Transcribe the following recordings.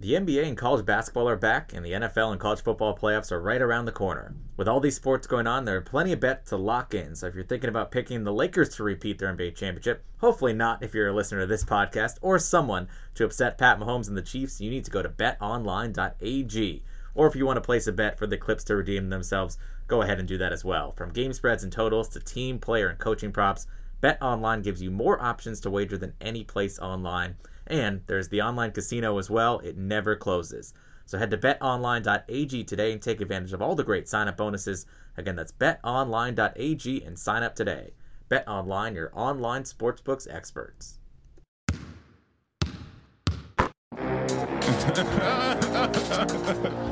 The NBA and college basketball are back, and the NFL and college football playoffs are right around the corner. With all these sports going on, there are plenty of bets to lock in. So if you're thinking about picking the Lakers to repeat their NBA championship, hopefully not if you're a listener to this podcast, or someone to upset Pat Mahomes and the Chiefs, you need to go to betonline.ag. Or if you want to place a bet for the Clips to redeem themselves, go ahead and do that as well. From game spreads and totals to team, player, and coaching props, BetOnline gives you more options to wager than any place online. And there's the online casino as well, it never closes. So head to betonline.ag today and take advantage of all the great sign up bonuses. Again, that's betonline.ag and sign up today. BetOnline, your online sportsbooks experts.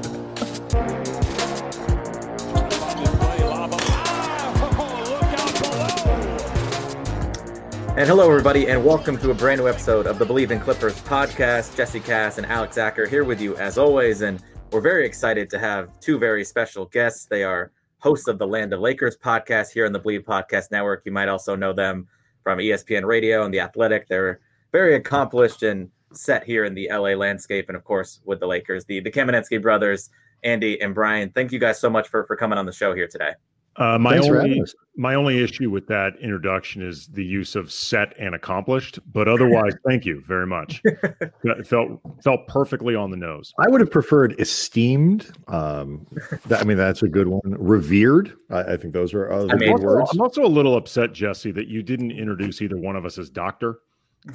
And hello, everybody, and welcome to a brand new episode of the Believe in Clippers podcast. Jesse Cass and Alex Acker here with you as always, and we're very excited to have two very special guests. They are hosts of the Land of Lakers podcast here on the Believe Podcast Network. You might also know them from ESPN Radio and The Athletic. They're very accomplished and set here in the LA landscape, and of course with the Lakers, the the Kamenetsky brothers, Andy and Brian. Thank you guys so much for for coming on the show here today. Uh, my Thanks only my only issue with that introduction is the use of set and accomplished, but otherwise, thank you very much. it felt felt perfectly on the nose. I would have preferred esteemed. Um, that, I mean, that's a good one. Revered. I, I think those are other I mean, words. I'm also a little upset, Jesse, that you didn't introduce either one of us as doctor.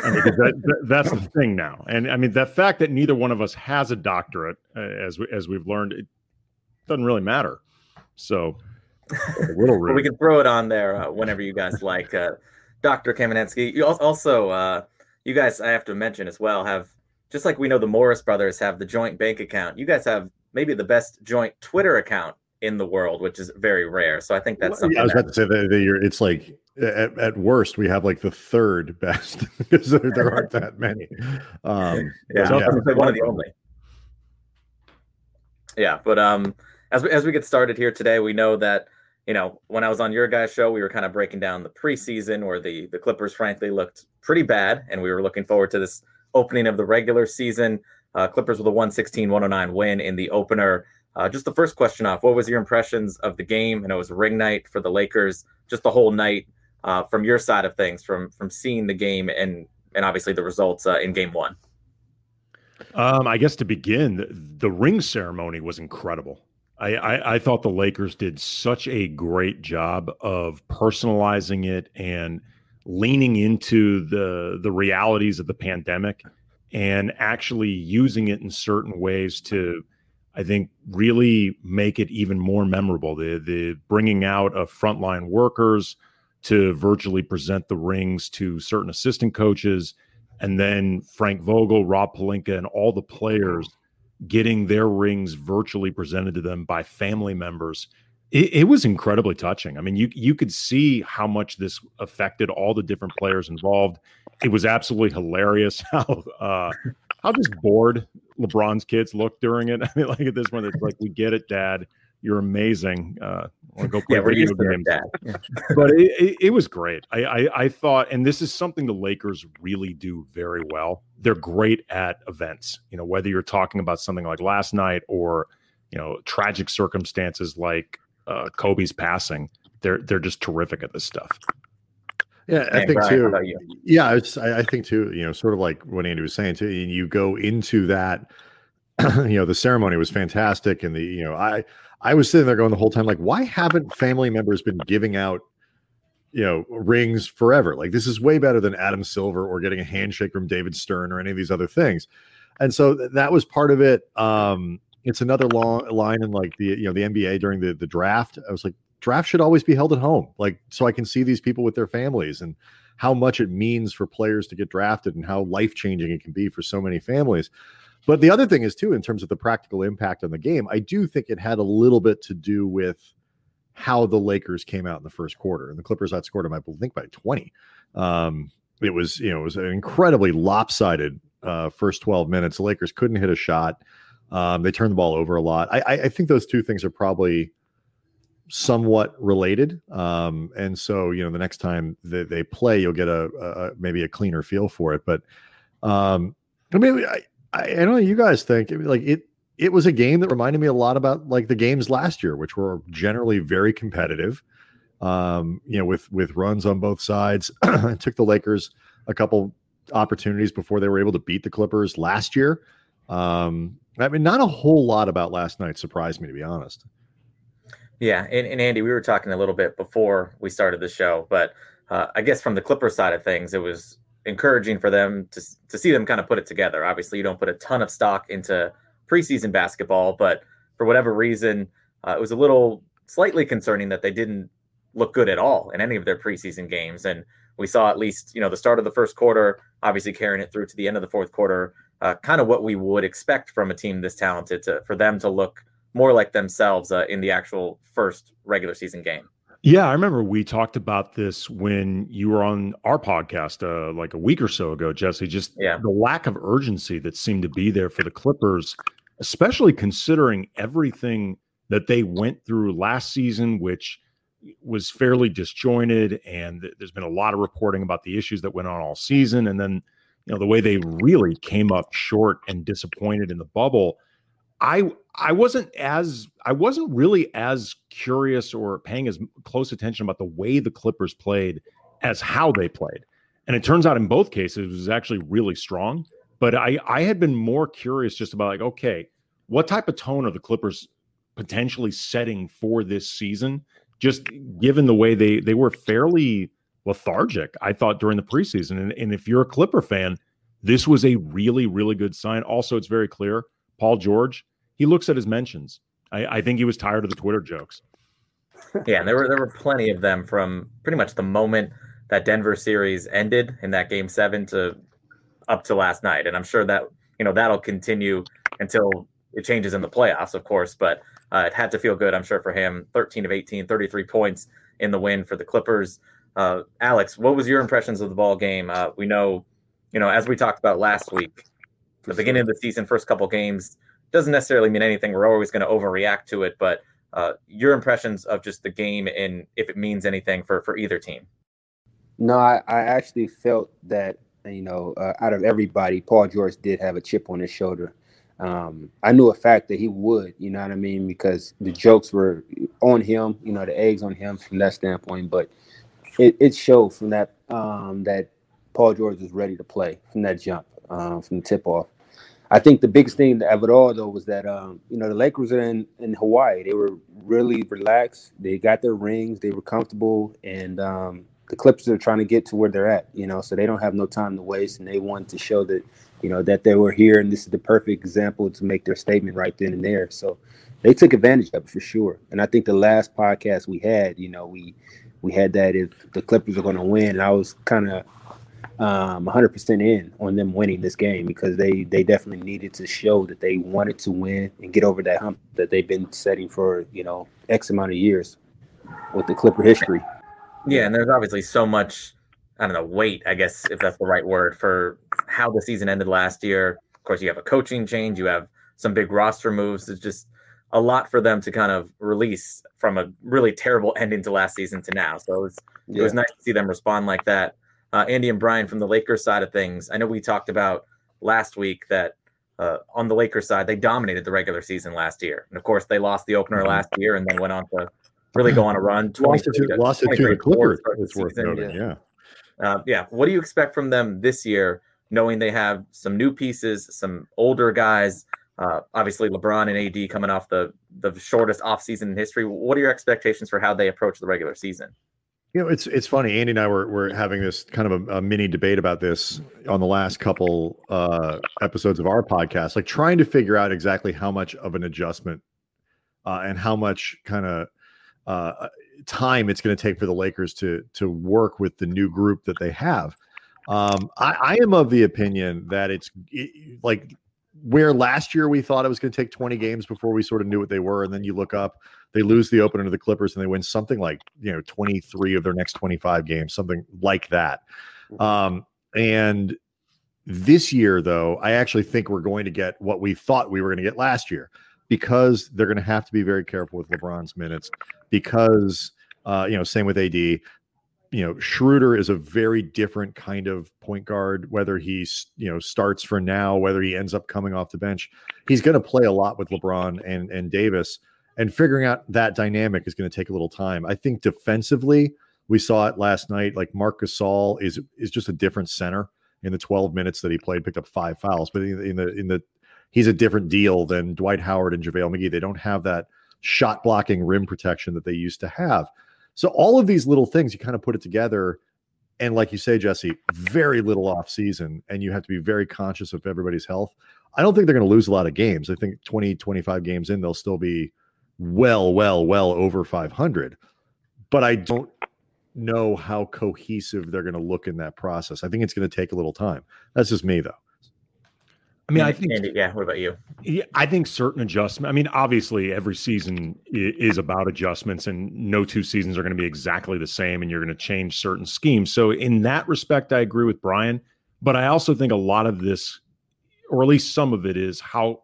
I mean, that, that, that's the thing now, and I mean the fact that neither one of us has a doctorate, uh, as we, as we've learned, it doesn't really matter. So a little we can throw it on there uh, whenever you guys like. Uh, Dr. Kamenetsky, you also, uh, you guys, I have to mention as well, have just like we know the Morris brothers have the joint bank account. You guys have maybe the best joint Twitter account in the world, which is very rare. So I think that's something. Yeah, I was about to say that, that you're, it's like at, at worst we have like the third best because there, there aren't that many. Um, yeah, yeah. one of the only. Yeah, but um, as we, as we get started here today, we know that you know, when I was on your guys' show, we were kind of breaking down the preseason where the the Clippers, frankly, looked pretty bad, and we were looking forward to this opening of the regular season. Uh, Clippers with a 116-109 win in the opener. Uh, just the first question off, what was your impressions of the game? And it was ring night for the Lakers, just the whole night uh, from your side of things, from from seeing the game and and obviously the results uh, in Game One. Um, I guess to begin, the, the ring ceremony was incredible. I, I, I, thought the Lakers did such a great job of personalizing it and leaning into the the realities of the pandemic and actually using it in certain ways to I think really make it even more memorable. The the bringing out of frontline workers to virtually present the rings to certain assistant coaches, and then Frank Vogel, Rob Pelinka, and all the players getting their rings virtually presented to them by family members. It, it, was incredibly touching. I mean, you you could see how much this affected all the different players involved. It was absolutely hilarious how uh, how just bored LeBron's kids looked during it. I mean, like at this point, it's like, "We get it, Dad. You're amazing. Uh, go play yeah, video games." but it, it, it, was great. I, I I thought, and this is something the Lakers really do very well they're great at events. You know, whether you're talking about something like last night or you know tragic circumstances like uh, Kobe's passing, they're they're just terrific at this stuff. Yeah, I think Brian, too. Yeah, I, I think too. You know, sort of like what Andy was saying too. And you go into that. you know, the ceremony was fantastic, and the you know, I I was sitting there going the whole time like, why haven't family members been giving out you know rings forever. Like this is way better than Adam Silver or getting a handshake from David Stern or any of these other things. And so th- that was part of it. Um, it's another long line in like the you know the NBA during the the draft. I was like, draft should always be held at home, like so I can see these people with their families and how much it means for players to get drafted and how life changing it can be for so many families. But the other thing is too, in terms of the practical impact on the game, I do think it had a little bit to do with how the Lakers came out in the first quarter, and the Clippers outscored them, I think, by twenty. Um, it was you know it was an incredibly lopsided uh, first twelve minutes. The Lakers couldn't hit a shot. Um, they turned the ball over a lot. I, I, think those two things are probably somewhat related. Um, and so, you know, the next time they play, you'll get a, a maybe a cleaner feel for it. But um, I mean, I, I, don't know. You guys think like it? It was a game that reminded me a lot about like the games last year, which were generally very competitive. Um, you know, with with runs on both sides. it took the Lakers a couple opportunities before they were able to beat the Clippers last year. Um, I mean, not a whole lot about last night surprised me, to be honest. Yeah, and, and Andy, we were talking a little bit before we started the show, but uh, I guess from the Clippers side of things, it was encouraging for them to to see them kind of put it together. Obviously, you don't put a ton of stock into preseason basketball, but for whatever reason, uh, it was a little slightly concerning that they didn't look good at all in any of their preseason games. And we saw at least, you know, the start of the first quarter, obviously carrying it through to the end of the fourth quarter, uh, kind of what we would expect from a team this talented to for them to look more like themselves uh, in the actual first regular season game. Yeah, I remember we talked about this when you were on our podcast uh, like a week or so ago, Jesse. Just yeah. the lack of urgency that seemed to be there for the Clippers, especially considering everything that they went through last season, which was fairly disjointed. And there's been a lot of reporting about the issues that went on all season. And then you know the way they really came up short and disappointed in the bubble i i wasn't as i wasn't really as curious or paying as close attention about the way the clippers played as how they played and it turns out in both cases it was actually really strong but i i had been more curious just about like okay what type of tone are the clippers potentially setting for this season just given the way they they were fairly lethargic, I thought, during the preseason. And, and if you're a Clipper fan, this was a really, really good sign. Also, it's very clear Paul George, he looks at his mentions. I, I think he was tired of the Twitter jokes. Yeah, and there were there were plenty of them from pretty much the moment that Denver series ended in that game seven to up to last night. And I'm sure that you know that'll continue until it changes in the playoffs, of course. But uh, it had to feel good, I'm sure, for him. 13 of 18, 33 points in the win for the Clippers. Uh, Alex, what was your impressions of the ball game? Uh, we know, you know, as we talked about last week, the beginning of the season, first couple games doesn't necessarily mean anything. We're always going to overreact to it, but uh, your impressions of just the game and if it means anything for for either team. No, I, I actually felt that you know, uh, out of everybody, Paul George did have a chip on his shoulder. Um, I knew a fact that he would, you know what I mean, because the jokes were on him, you know, the eggs on him from that standpoint. But it, it showed from that um, that Paul George was ready to play from that jump, uh, from the tip off. I think the biggest thing of it all though was that um, you know the Lakers are in in Hawaii. They were really relaxed. They got their rings. They were comfortable, and um, the Clippers are trying to get to where they're at. You know, so they don't have no time to waste, and they want to show that you know that they were here, and this is the perfect example to make their statement right then and there. So they took advantage of it for sure. And I think the last podcast we had, you know, we we had that if the Clippers are going to win, and I was kind of um, 100% in on them winning this game because they they definitely needed to show that they wanted to win and get over that hump that they've been setting for you know X amount of years with the Clipper history. Yeah, and there's obviously so much I don't know weight, I guess if that's the right word for how the season ended last year. Of course, you have a coaching change, you have some big roster moves. It's just a lot for them to kind of release from a really terrible ending to last season to now. So it was, yeah. it was nice to see them respond like that. Uh, Andy and Brian from the Lakers side of things. I know we talked about last week that uh, on the Lakers side, they dominated the regular season last year. And of course, they lost the opener mm-hmm. last year and then went on to really go on a run. Lost it to, lost it to the Clippers. It's worth noting, yeah. Uh, yeah. What do you expect from them this year, knowing they have some new pieces, some older guys? Uh, obviously, LeBron and AD coming off the the shortest offseason in history. What are your expectations for how they approach the regular season? You know, it's it's funny. Andy and I were were having this kind of a, a mini debate about this on the last couple uh, episodes of our podcast, like trying to figure out exactly how much of an adjustment uh, and how much kind of uh, time it's going to take for the Lakers to to work with the new group that they have. Um, I, I am of the opinion that it's it, like where last year we thought it was going to take 20 games before we sort of knew what they were, and then you look up, they lose the opener to the Clippers and they win something like you know 23 of their next 25 games, something like that. Mm-hmm. Um, and this year, though, I actually think we're going to get what we thought we were going to get last year because they're going to have to be very careful with LeBron's minutes because uh, you know same with AD. You know, Schroeder is a very different kind of point guard. Whether he's you know starts for now, whether he ends up coming off the bench, he's going to play a lot with LeBron and and Davis. And figuring out that dynamic is going to take a little time. I think defensively, we saw it last night. Like Marc Gasol is is just a different center in the 12 minutes that he played, picked up five fouls. But in, in the in the he's a different deal than Dwight Howard and JaVale McGee. They don't have that shot blocking rim protection that they used to have. So all of these little things, you kind of put it together. And like you say, Jesse, very little off season, and you have to be very conscious of everybody's health. I don't think they're going to lose a lot of games. I think 20, 25 games in, they'll still be well, well, well over 500. But I don't know how cohesive they're going to look in that process. I think it's going to take a little time. That's just me, though. I mean, I think. Andy, yeah. What about you? Yeah, I think certain adjustment. I mean, obviously, every season is about adjustments, and no two seasons are going to be exactly the same, and you're going to change certain schemes. So, in that respect, I agree with Brian. But I also think a lot of this, or at least some of it, is how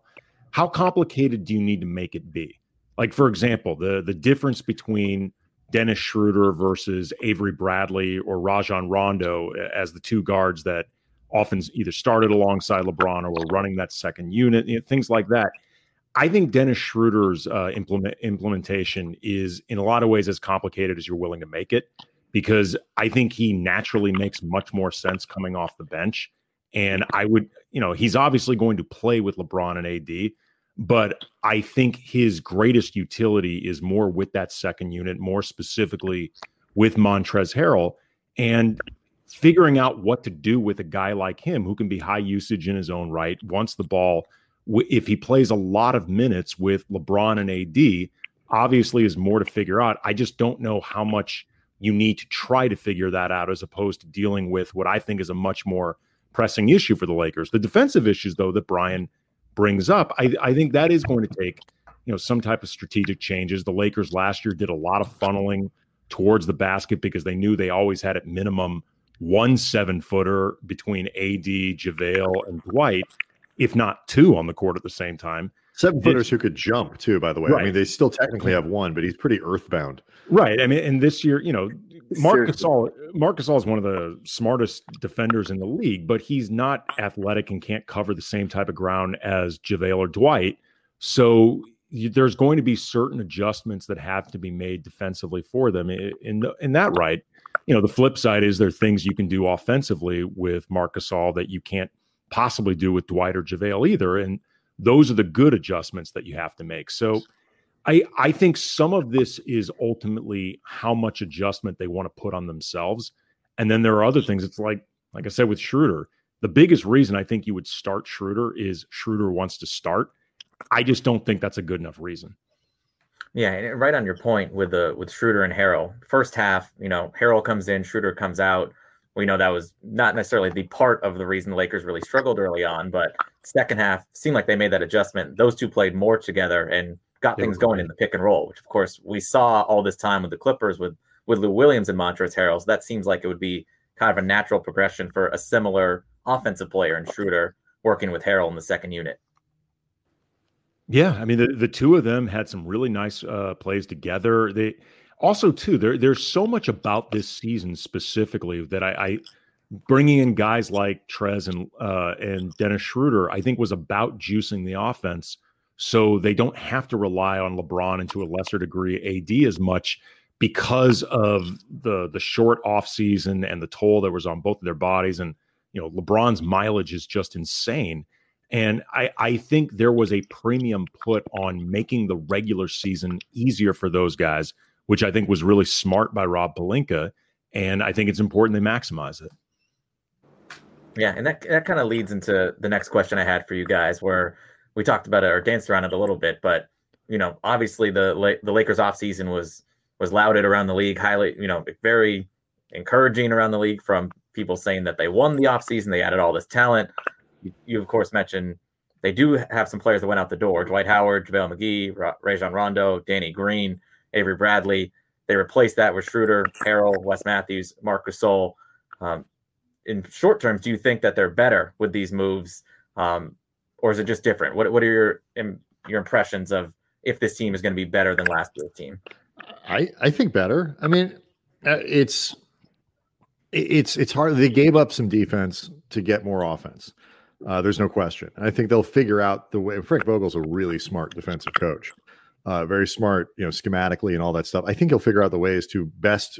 how complicated do you need to make it be? Like, for example, the the difference between Dennis Schroeder versus Avery Bradley or Rajon Rondo as the two guards that often either started alongside LeBron or were running that second unit, you know, things like that. I think Dennis Schroeder's uh, implement, implementation is in a lot of ways as complicated as you're willing to make it because I think he naturally makes much more sense coming off the bench. And I would, you know, he's obviously going to play with LeBron and AD, but I think his greatest utility is more with that second unit, more specifically with Montrezl Harrell. And figuring out what to do with a guy like him who can be high usage in his own right, once the ball. If he plays a lot of minutes with LeBron and AD, obviously is more to figure out. I just don't know how much you need to try to figure that out as opposed to dealing with what I think is a much more pressing issue for the Lakers. The defensive issues, though, that Brian brings up, I, I think that is going to take you know some type of strategic changes. The Lakers last year did a lot of funneling towards the basket because they knew they always had at minimum one seven footer between AD, JaVale, and Dwight, if not two on the court at the same time. Seven footers who could jump too, by the way. Right. I mean, they still technically have one, but he's pretty earthbound. Right. I mean, and this year, you know, Marc Gasol, Marc Gasol is one of the smartest defenders in the league, but he's not athletic and can't cover the same type of ground as JaVale or Dwight. So you, there's going to be certain adjustments that have to be made defensively for them. In in that right, you know, the flip side is there are things you can do offensively with Marc Gasol that you can't possibly do with Dwight or JaVale either. And those are the good adjustments that you have to make. So I, I think some of this is ultimately how much adjustment they want to put on themselves. And then there are other things. It's like, like I said with Schroeder, the biggest reason I think you would start Schroeder is Schroeder wants to start. I just don't think that's a good enough reason. Yeah, right on your point with the with Schroeder and Harrell. First half, you know, Harrell comes in, Schroeder comes out. We know that was not necessarily the part of the reason the Lakers really struggled early on, but second half seemed like they made that adjustment. Those two played more together and got things going in the pick and roll, which of course we saw all this time with the Clippers with with Lou Williams and Montrezl Harrell. So that seems like it would be kind of a natural progression for a similar offensive player in Schroeder working with Harrell in the second unit. Yeah, I mean the, the two of them had some really nice uh, plays together. They also too there there's so much about this season specifically that I, I bringing in guys like Trez and uh, and Dennis Schroeder I think was about juicing the offense so they don't have to rely on LeBron and to a lesser degree AD as much because of the the short off season and the toll that was on both of their bodies. And you know LeBron's mileage is just insane. And I, I think there was a premium put on making the regular season easier for those guys, which I think was really smart by Rob Pelinka. And I think it's important they maximize it. Yeah, and that that kind of leads into the next question I had for you guys, where we talked about it or danced around it a little bit, but you know, obviously the the Lakers offseason was was lauded around the league, highly, you know, very encouraging around the league from people saying that they won the offseason, they added all this talent. You, you, of course mentioned they do have some players that went out the door: Dwight Howard, JaVale McGee, Ra- Rajon Rondo, Danny Green, Avery Bradley. They replaced that with Schroeder, Harrell, Wes Matthews, Marc Gasol. Um, in short terms, do you think that they're better with these moves, um, or is it just different? What What are your your impressions of if this team is going to be better than last year's team? I I think better. I mean, uh, it's it's it's hard. They gave up some defense to get more offense. Uh, there's no question. And I think they'll figure out the way. Frank Vogel's a really smart defensive coach, uh, very smart, you know, schematically and all that stuff. I think he'll figure out the ways to best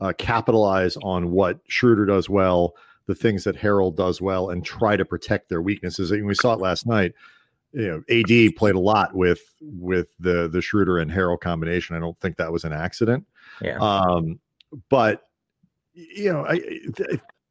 uh, capitalize on what Schroeder does well, the things that Harrell does well, and try to protect their weaknesses. And we saw it last night you know, AD played a lot with with the the Schroeder and Harrell combination. I don't think that was an accident. Yeah. Um, but you know, I,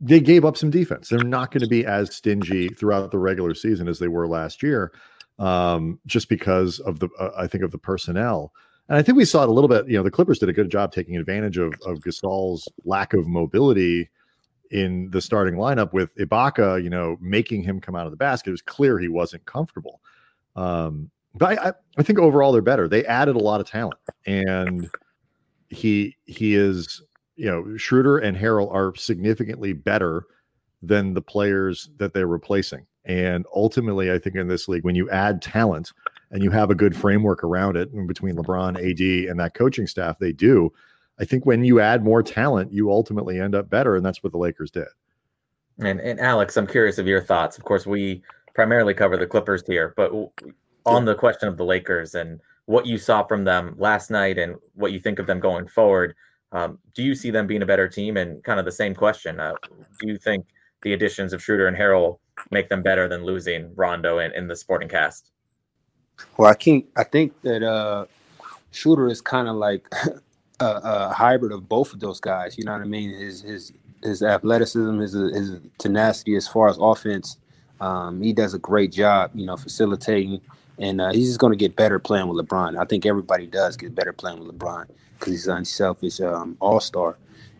they gave up some defense. They're not going to be as stingy throughout the regular season as they were last year, um, just because of the uh, I think of the personnel. And I think we saw it a little bit. You know, the Clippers did a good job taking advantage of of Gasol's lack of mobility in the starting lineup with Ibaka, you know, making him come out of the basket. It was clear he wasn't comfortable. Um, but I, I think overall they're better. They added a lot of talent, and he he is you know Schroeder and Harrell are significantly better than the players that they're replacing. And ultimately, I think in this league, when you add talent and you have a good framework around it, and between LeBron, AD, and that coaching staff, they do. I think when you add more talent, you ultimately end up better, and that's what the Lakers did. And and Alex, I'm curious of your thoughts. Of course, we primarily cover the Clippers here, but on the question of the Lakers and what you saw from them last night and what you think of them going forward, um, do you see them being a better team? And kind of the same question: uh, Do you think the additions of Schroeder and Harrell make them better than losing Rondo in, in the supporting cast? Well, I think I think that uh, Schroeder is kind of like a, a, hybrid of both of those guys. You know what I mean? His his his athleticism, his his tenacity as far as offense. Um, he does a great job, you know, facilitating, and uh, he's just going to get better playing with LeBron. I think everybody does get better playing with LeBron because he's an unselfish um, all star,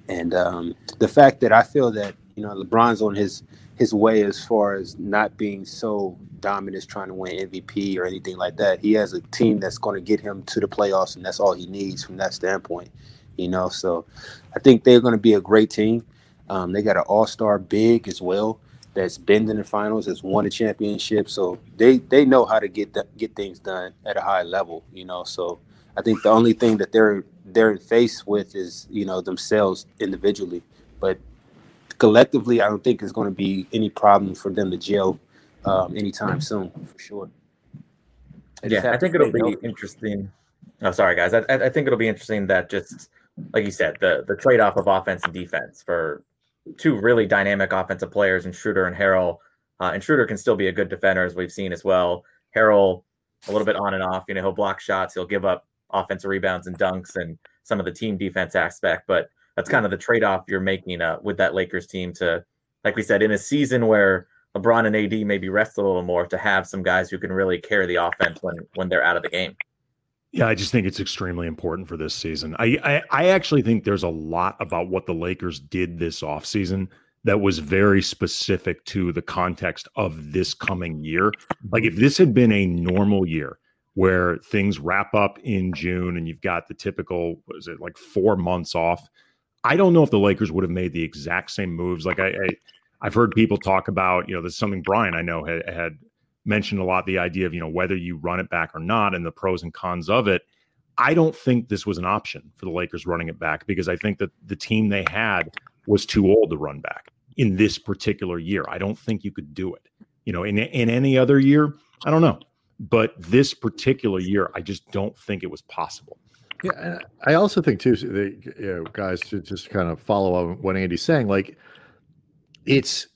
and um, the fact that I feel that you know LeBron's on his his way as far as not being so dominant, trying to win MVP or anything like that. He has a team that's going to get him to the playoffs, and that's all he needs from that standpoint. You know, so I think they're going to be a great team. Um, they got an All Star big as well that's been in the finals, has won a championship, so they they know how to get the, get things done at a high level. You know, so I think the only thing that they're they're faced with is you know themselves individually, but collectively, I don't think it's going to be any problem for them to gel um, anytime soon, for sure. I yeah, I think it'll be interesting. Oh, sorry, guys. I, I think it'll be interesting that just like you said, the the trade off of offense and defense for two really dynamic offensive players in Schroeder and Harrell. Uh, and Schroeder can still be a good defender, as we've seen as well. Harrell, a little bit on and off. You know, he'll block shots, he'll give up offensive rebounds and dunks, and some of the team defense aspect. But that's kind of the trade off you're making uh, with that Lakers team to, like we said, in a season where LeBron and AD maybe rest a little more, to have some guys who can really carry the offense when when they're out of the game. Yeah, I just think it's extremely important for this season. I, I, I actually think there's a lot about what the Lakers did this offseason that was very specific to the context of this coming year. Like if this had been a normal year where things wrap up in June and you've got the typical was it like 4 months off I don't know if the Lakers would have made the exact same moves. Like I, I have heard people talk about, you know, there's something Brian I know had, had mentioned a lot the idea of, you know, whether you run it back or not and the pros and cons of it. I don't think this was an option for the Lakers running it back because I think that the team they had was too old to run back in this particular year. I don't think you could do it. You know, in in any other year, I don't know. But this particular year, I just don't think it was possible. Yeah, I also think too, the, you know, guys, to just kind of follow up what Andy's saying, like it's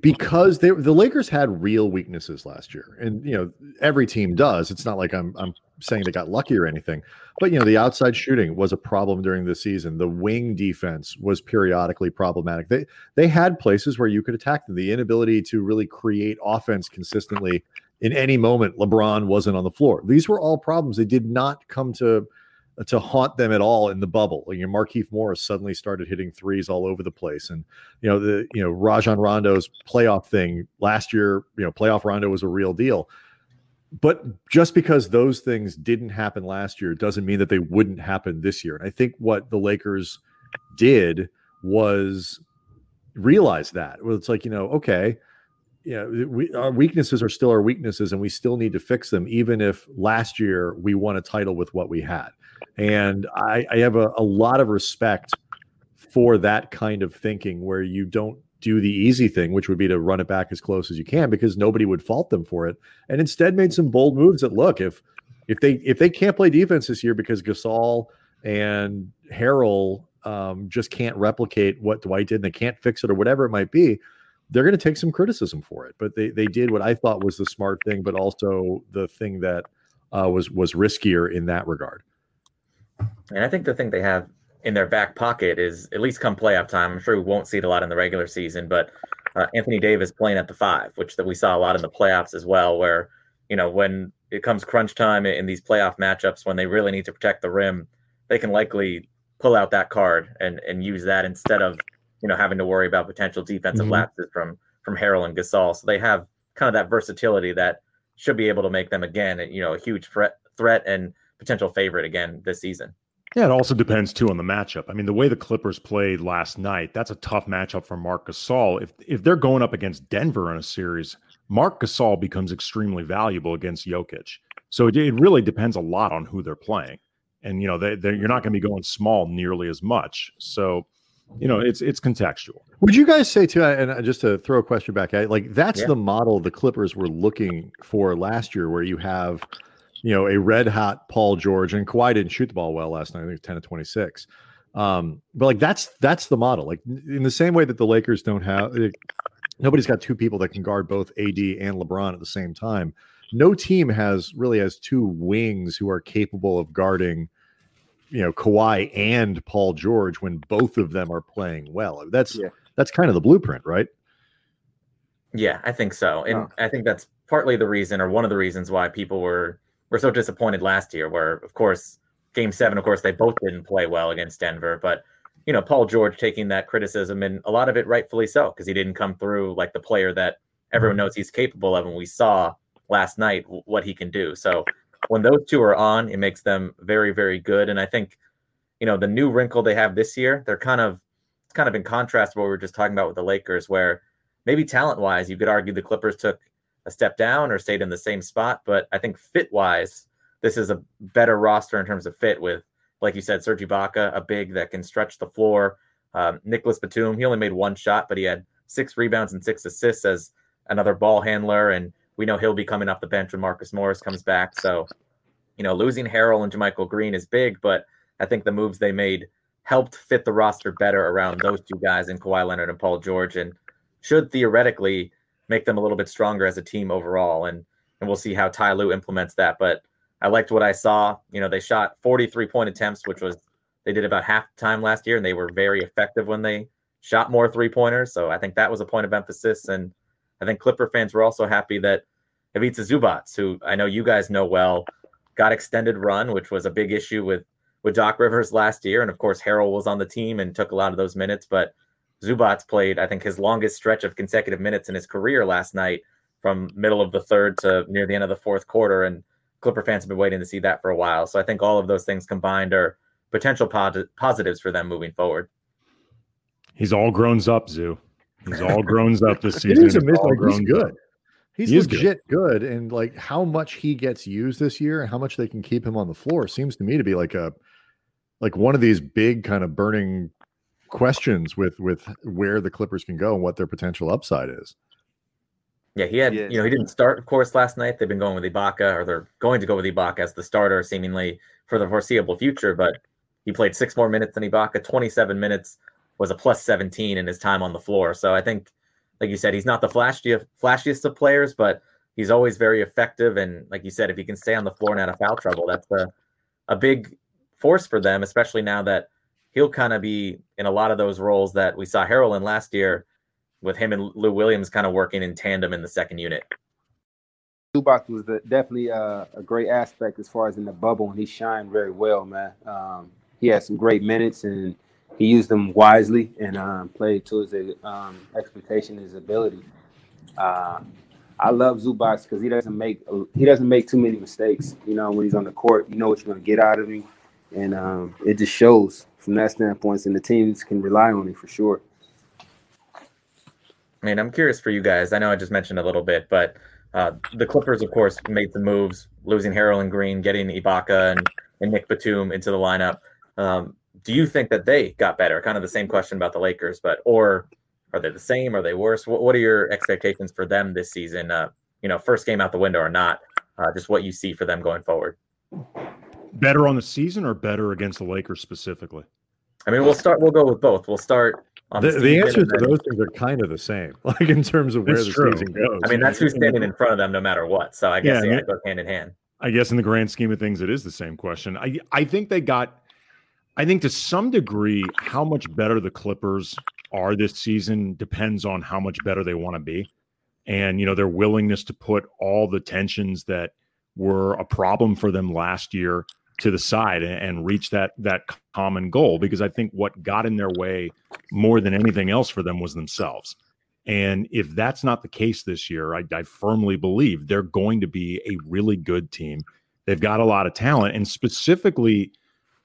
because they the Lakers had real weaknesses last year, and you know every team does. It's not like I'm I'm saying they got lucky or anything, but you know the outside shooting was a problem during the season. The wing defense was periodically problematic. They they had places where you could attack them. The inability to really create offense consistently in any moment, LeBron wasn't on the floor. These were all problems. They did not come to to haunt them at all in the bubble. You know, Markieff Morris suddenly started hitting threes all over the place, and you know the you know Rajon Rondo's playoff thing last year. You know, playoff Rondo was a real deal. But just because those things didn't happen last year doesn't mean that they wouldn't happen this year. And I think what the Lakers did was realize that. Well, it's like you know, okay, you know, we, our weaknesses are still our weaknesses, and we still need to fix them, even if last year we won a title with what we had. And I, I have a, a lot of respect for that kind of thinking, where you don't do the easy thing, which would be to run it back as close as you can, because nobody would fault them for it, and instead made some bold moves. That look, if if they if they can't play defense this year because Gasol and Harrell um, just can't replicate what Dwight did, and they can't fix it or whatever it might be, they're going to take some criticism for it. But they they did what I thought was the smart thing, but also the thing that uh, was was riskier in that regard. And I think the thing they have in their back pocket is at least come playoff time. I'm sure we won't see it a lot in the regular season, but uh, Anthony Davis playing at the five, which that we saw a lot in the playoffs as well, where you know when it comes crunch time in these playoff matchups when they really need to protect the rim, they can likely pull out that card and and use that instead of you know having to worry about potential defensive mm-hmm. lapses from from Harrell and Gasol. So they have kind of that versatility that should be able to make them again, you know, a huge threat threat and potential favorite again this season. Yeah, it also depends too on the matchup. I mean, the way the Clippers played last night, that's a tough matchup for Marc Gasol. If if they're going up against Denver in a series, Marc Gasol becomes extremely valuable against Jokic. So it, it really depends a lot on who they're playing, and you know they, you're not going to be going small nearly as much. So you know it's it's contextual. Would you guys say too? And just to throw a question back at like that's yeah. the model the Clippers were looking for last year, where you have you know, a red hot Paul George and Kawhi didn't shoot the ball well last night. I think it was 10 to 26. Um, but like that's that's the model. Like in the same way that the Lakers don't have it, nobody's got two people that can guard both AD and LeBron at the same time. No team has really has two wings who are capable of guarding, you know, Kawhi and Paul George when both of them are playing well. That's yeah. that's kind of the blueprint, right? Yeah, I think so. And oh. I think that's partly the reason or one of the reasons why people were were so disappointed last year, where of course game seven, of course, they both didn't play well against Denver, but you know, Paul George taking that criticism and a lot of it rightfully so, because he didn't come through like the player that everyone mm-hmm. knows he's capable of. And we saw last night what he can do. So when those two are on, it makes them very, very good. And I think, you know, the new wrinkle they have this year, they're kind of it's kind of in contrast to what we were just talking about with the Lakers, where maybe talent wise, you could argue the Clippers took a step down or stayed in the same spot. But I think fit wise, this is a better roster in terms of fit with, like you said, Serge Ibaka, a big that can stretch the floor. Um, Nicolas Batum, he only made one shot, but he had six rebounds and six assists as another ball handler. And we know he'll be coming off the bench when Marcus Morris comes back. So, you know, losing Harrell and JaMychal Green is big, but I think the moves they made helped fit the roster better around those two guys in Kawhi Leonard and Paul George and should theoretically make them a little bit stronger as a team overall. And and we'll see how Ty Lue implements that. But I liked what I saw. You know, they shot 43 point attempts, which was they did about half the time last year, and they were very effective when they shot more three pointers. So I think that was a point of emphasis. And I think Clipper fans were also happy that Ivica Zubac, who I know you guys know well, got extended run, which was a big issue with with Doc Rivers last year. And of course, Harrell was on the team and took a lot of those minutes. But Zubac played, I think, his longest stretch of consecutive minutes in his career last night from middle of the third to near the end of the fourth quarter. And Clipper fans have been waiting to see that for a while. So I think all of those things combined are potential positives for them moving forward. He's all grown up, Zoo. He's all grown up this season. He's, amazing. Like, he's good. He's he legit good. good. And like how much he gets used this year and how much they can keep him on the floor seems to me to be like a like one of these big kind of burning questions with with where the Clippers can go and what their potential upside is. Yeah, he had, you know, he didn't start, of course, last night. They've been going with Ibaka, or they're going to go with Ibaka as the starter, seemingly for the foreseeable future. But he played six more minutes than Ibaka. 27 minutes was a plus 17 in his time on the floor. So I think, like you said, he's not the flashiest, flashiest of players, but he's always very effective. And like you said, if he can stay on the floor and out of foul trouble, that's a, a big force for them, especially now that he'll kind of be in a lot of those roles that we saw Harrell in last year, with him and Lou Williams kind of working in tandem in the second unit. Zubac was the, definitely uh, a great aspect as far as in the bubble, and he shined very well, man. Um, he had some great minutes, and he used them wisely and um, played to his um, expectation, his ability. Uh, I love Zubac because he doesn't make he doesn't make too many mistakes. You know, when he's on the court, you know what you're going to get out of him, and um, it just shows from that standpoint. And the teams can rely on him for sure. I mean, I'm curious for you guys. I know I just mentioned a little bit, but uh, the Clippers, of course, made some moves, losing Harrell and Green, getting Ibaka and, and Nick Batum into the lineup. Um, do you think that they got better? Kind of the same question about the Lakers, but or are they the same? Are they worse? What, what are your expectations for them this season? Uh, you know, first game out the window or not? Uh, just what you see for them going forward. Better on the season or better against the Lakers specifically? I mean, we'll start. We'll go with both. We'll start. the, the, the answers to those things are kind of the same, like in terms of where the true. season goes. I mean, that's who's standing in front of them, no matter what. So I guess yeah, it goes hand in hand. I guess in the grand scheme of things, it is the same question. I I think they got. I think to some degree, how much better the Clippers are this season depends on how much better they want to be, and you know their willingness to put all the tensions that were a problem for them last year to the side and, reach that that common goal because I think what got in their way more than anything else for them was themselves. And if that's not the case this year, I, I, firmly believe they're going to be a really good team. They've got a lot of talent, and specifically,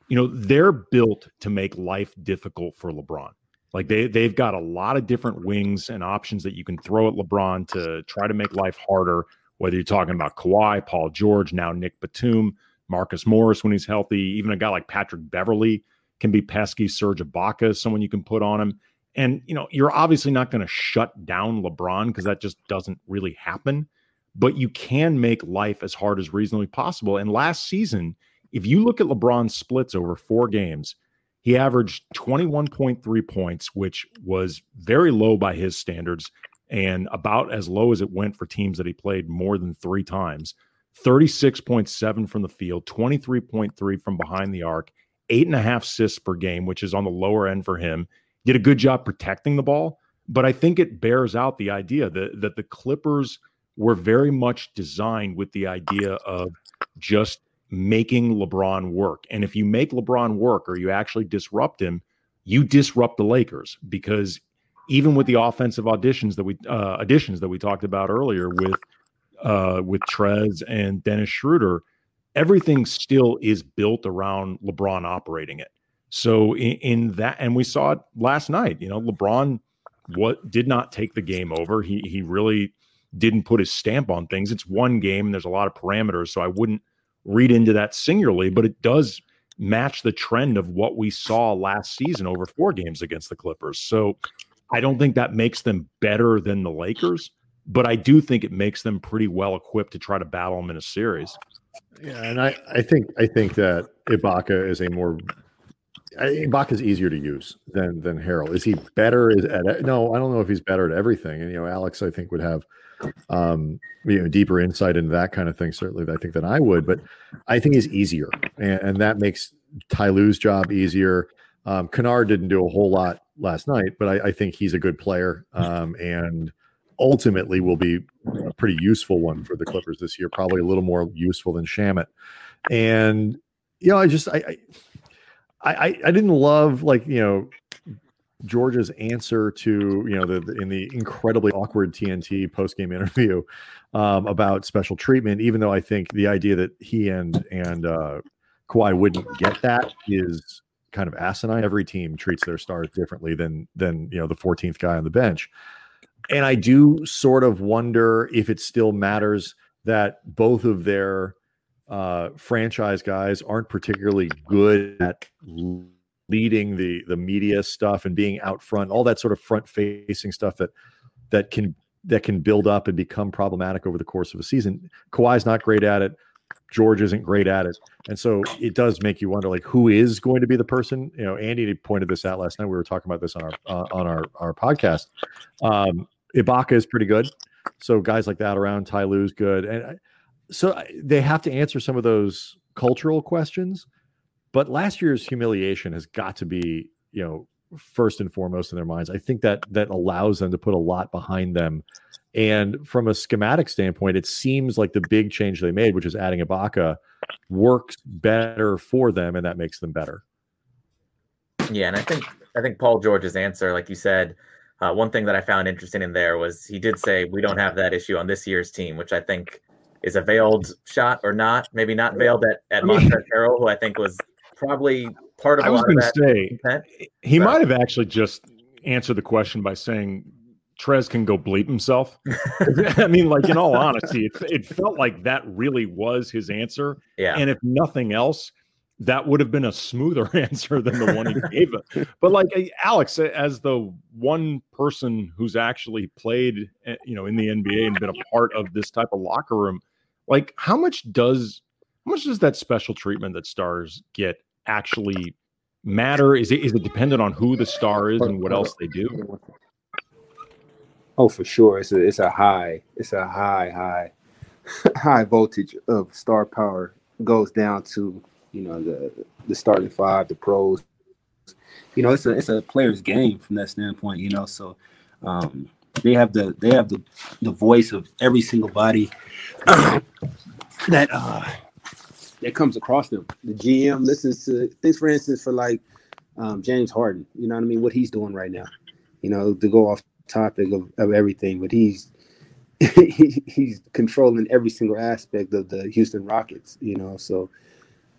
you know, they're built to make life difficult for LeBron. Like they they've got a lot of different wings and options that you can throw at LeBron to try to make life harder. Whether you're talking about Kawhi, Paul George, now Nick Batum, Marcus Morris when he's healthy. Even a guy like Patrick Beverley can be pesky. Serge Ibaka is someone you can put on him. And, you know, you're obviously not going to shut down LeBron because that just doesn't really happen. But you can make life as hard as reasonably possible. And last season, if you look at LeBron's splits over four games, he averaged 21.3 points, which was very low by his standards and about as low as it went for teams that he played more than three times. 36.7 from the field, 23.3 from behind the arc, eight and a half assists per game, which is on the lower end for him. Did a good job protecting the ball, but I think it bears out the idea that, that the Clippers were very much designed with the idea of just making LeBron work. And if you make LeBron work or you actually disrupt him, you disrupt the Lakers because even with the offensive auditions that we uh, additions that we talked about earlier with uh, with Trez and Dennis Schroeder, everything still is built around LeBron operating it. So in, in, that, and we saw it last night. You know, LeBron what did not take the game over. He he really didn't put his stamp on things. It's one game, and there's a lot of parameters, so I wouldn't read into that singularly. But it does match the trend of what we saw last season over four games against the Clippers. So I don't think that makes them better than the Lakers, but I do think it makes them pretty well equipped to try to battle them in a series. Yeah, and I, I think I think that Ibaka is a more Ibaka is easier to use than than Harrell. Is he better? Is at no? I don't know if he's better at everything. And you know, Alex, I think would have um, you know deeper insight into that kind of thing. Certainly, I think than I would. But I think he's easier, and, and that makes Ty Lue's job easier. Um, Kennard didn't do a whole lot last night, but I, I think he's a good player. Um, and ultimately will be a pretty useful one for the Clippers this year, probably a little more useful than Shamet. And you know, I just I I I, I didn't love like you know George's answer to you know the, the in the incredibly awkward TNT post game interview um, about special treatment. Even though I think the idea that he and and uh, Kawhi wouldn't get that is kind of asinine. Every team treats their stars differently than than you know the 14th guy on the bench. And I do sort of wonder if it still matters that both of their uh, franchise guys aren't particularly good at leading the the media stuff and being out front, all that sort of front facing stuff that that can that can build up and become problematic over the course of a season. Kawhi's not great at it. George isn't great at it. And so it does make you wonder like who is going to be the person, you know, Andy pointed this out last night. We were talking about this on our uh, on our our podcast. Um, Ibaka is pretty good. So guys like that around Ty Lue's good. And so they have to answer some of those cultural questions. But last year's humiliation has got to be, you know, first and foremost in their minds. I think that that allows them to put a lot behind them And from a schematic standpoint, it seems like the big change they made, which is adding Ibaka, works better for them, and that makes them better. Yeah, and I think I think Paul George's answer, like you said, uh, one thing that I found interesting in there was he did say we don't have that issue on this year's team, which I think is a veiled shot or not, maybe not veiled at at Harrell, who I think was probably part of. I was going to say intent, he but. might have actually just answered the question by saying Trez can go bleep himself. I mean, like in all honesty, it, it felt like that really was his answer. Yeah. And if nothing else, that would have been a smoother answer than the one he gave it. But like Alex, as the one person who's actually played, eh, you know, in the NBA and been a part of this type of locker room, like how much does how much does that special treatment that stars get actually matter? Is it is it dependent on who the star is and what else they do? Oh, for sure. It's a it's a high, it's a high, high, high voltage of star power goes down to you know the the starting five, the pros. You know, it's a it's a player's game from that standpoint. You know, so um, they have the they have the the voice of every single body that uh, that comes across them. The GM listens to things, for instance, for like um, James Harden. You know what I mean? What he's doing right now. You know, to go off topic of, of everything, but he's he, he's controlling every single aspect of the Houston Rockets. You know, so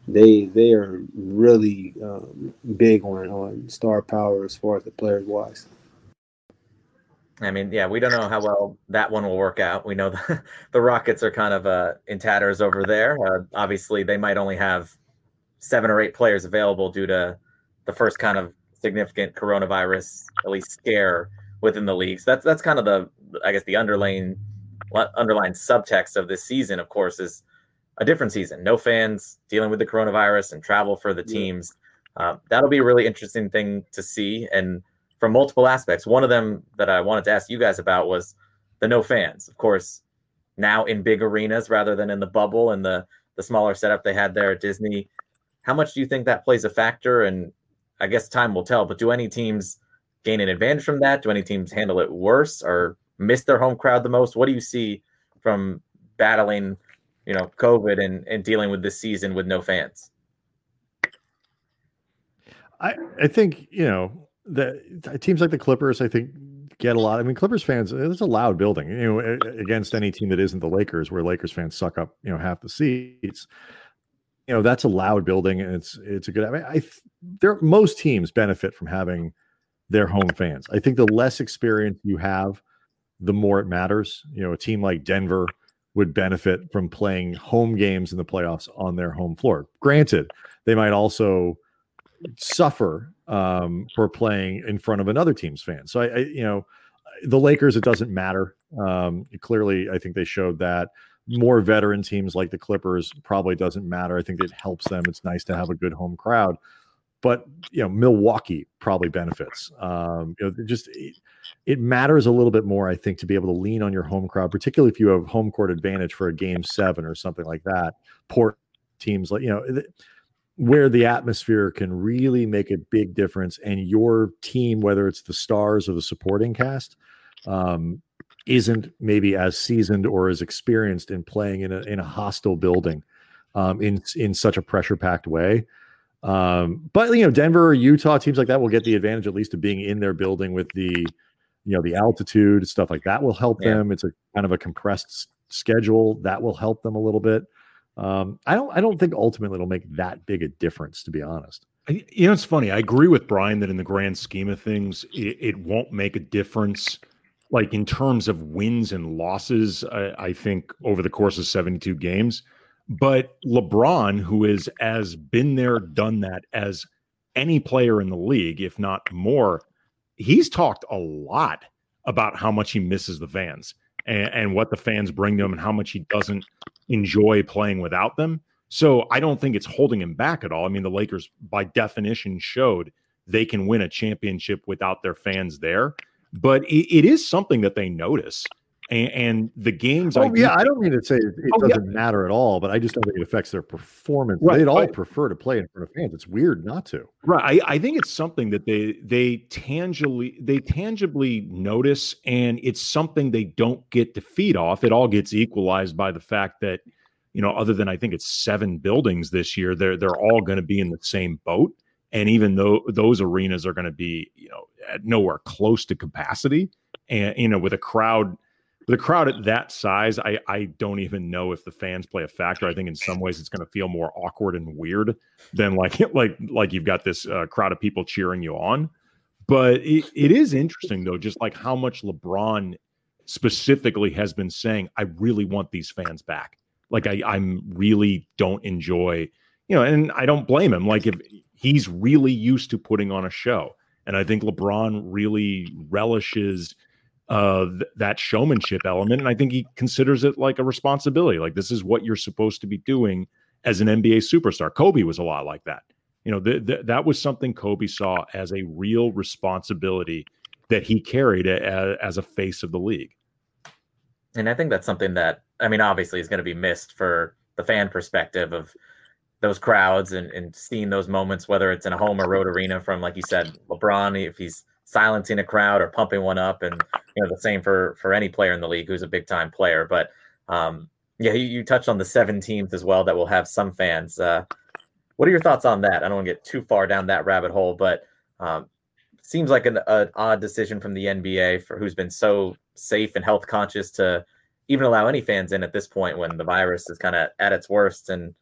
they they are really um, big on on star power as far as the players wise. I mean, yeah, we don't know how well that one will work out. We know the, the Rockets are kind of uh, in tatters over there. Uh, obviously, they might only have seven or eight players available due to the first kind of significant coronavirus, at least scare within the league. So that's that's kind of the, I guess, the underlying underlying subtext of this season. Of course, is a different season. No fans dealing with the coronavirus and travel for the teams. Uh, that'll be a really interesting thing to see, and from multiple aspects. One of them that I wanted to ask you guys about was the no fans. Of course, now in big arenas rather than in the bubble and the the smaller setup they had there at Disney. How much do you think that plays a factor? And I guess time will tell. But do any teams gain an advantage from that? Do any teams handle it worse or miss their home crowd the most? What do you see from battling, you know, COVID and, and dealing with this season with no fans? I I think you know the teams like the Clippers, I think, get a lot. I mean, Clippers fans, it's a loud building, you know, against any team that isn't the Lakers, where Lakers fans suck up, you know, half the seats. You know, that's a loud building, and it's it's a good. I mean, I there most teams benefit from having their home fans. I think the less experience you have, the more it matters. You know, a team like Denver would benefit from playing home games in the playoffs on their home floor. Granted, they might also suffer um, for playing in front of another team's fans. So I, I you know, the Lakers, it doesn't matter. Um, clearly, I think they showed that more veteran teams like the Clippers probably doesn't matter. I think it helps them. It's nice to have a good home crowd, but you know, Milwaukee probably benefits. Um, you know, just it, it matters a little bit more, I think, to be able to lean on your home crowd, particularly if you have home court advantage for a game seven or something like that. Port teams like you know where the atmosphere can really make a big difference and your team whether it's the stars or the supporting cast um, isn't maybe as seasoned or as experienced in playing in a, in a hostile building um, in in such a pressure packed way um, but you know denver utah teams like that will get the advantage at least of being in their building with the you know the altitude stuff like that will help yeah. them it's a kind of a compressed schedule that will help them a little bit um, I don't I don't think ultimately it'll make that big a difference, to be honest. You know, it's funny. I agree with Brian that in the grand scheme of things, it, it won't make a difference. Like in terms of wins and losses, I, I think over the course of 72 games. But LeBron, who is as been there, done that as any player in the league, if not more, he's talked a lot about how much he misses the fans and, and what the fans bring to him and how much he doesn't enjoy playing without them. So I don't think it's holding him back at all. I mean, the Lakers, by definition, showed they can win a championship without their fans there. But it, it is something that they notice. And, and the games. Oh, I yeah, I don't mean to say it, it oh, doesn't yeah. matter at all, but I just don't think it affects their performance. Right, They'd all right. prefer to play in front of fans. It's weird not to. Right. I, I think it's something that they they tangibly they tangibly notice, and it's something they don't get to feed off. It all gets equalized by the fact that you know, other than I think it's seven buildings this year, they're they're all going to be in the same boat. And even though those arenas are going to be, you know, at nowhere close to capacity, and you know, with a crowd, with a crowd at that size, I I don't even know if the fans play a factor. I think in some ways it's going to feel more awkward and weird than like like like you've got this uh, crowd of people cheering you on. But it, it is interesting though, just like how much LeBron specifically has been saying, I really want these fans back. Like I, I'm really don't enjoy, you know, and I don't blame him. Like if he's really used to putting on a show, and I think LeBron really relishes uh, th- that showmanship element, and I think he considers it like a responsibility. Like this is what you're supposed to be doing as an NBA superstar. Kobe was a lot like that. You know, th- th- that was something Kobe saw as a real responsibility that he carried a- as a face of the league. And I think that's something that I mean, obviously, is going to be missed for the fan perspective of those crowds and, and seeing those moments, whether it's in a home or road arena from, like you said, LeBron, if he's silencing a crowd or pumping one up, and you know the same for for any player in the league who's a big time player. But um, yeah, you, you, touched on the seven teams as well that will have some fans. Uh, what are your thoughts on that? I don't want to get too far down that rabbit hole, but um, seems like an, an odd decision from the NBA for who's been so safe and health conscious to even allow any fans in at this point when the virus is kind of at its worst. And